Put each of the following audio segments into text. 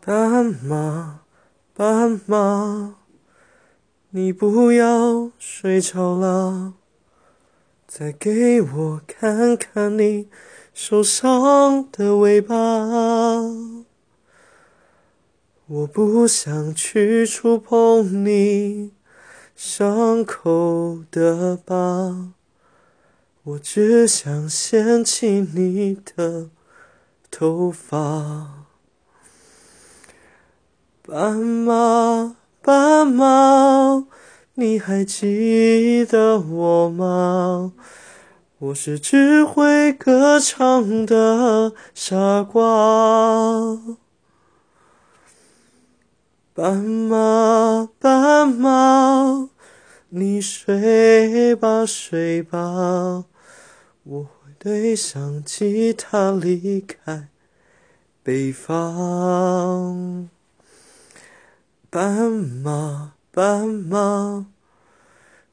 斑马，斑马，你不要睡着了，再给我看看你受伤的尾巴。我不想去触碰你伤口的疤，我只想掀起你的头发。斑马，斑马，你还记得我吗？我是只会歌唱的傻瓜。斑马，斑马，你睡吧睡吧，我会背上吉他离开北方。斑马，斑马，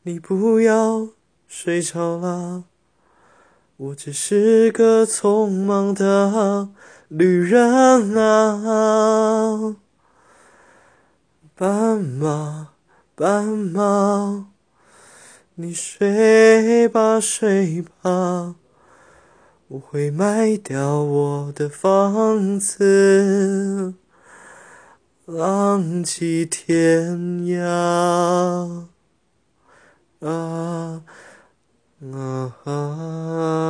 你不要睡着了，我只是个匆忙的旅人啊。斑马，斑马，你睡吧睡吧，我会卖掉我的房子。浪迹天涯，啊啊啊！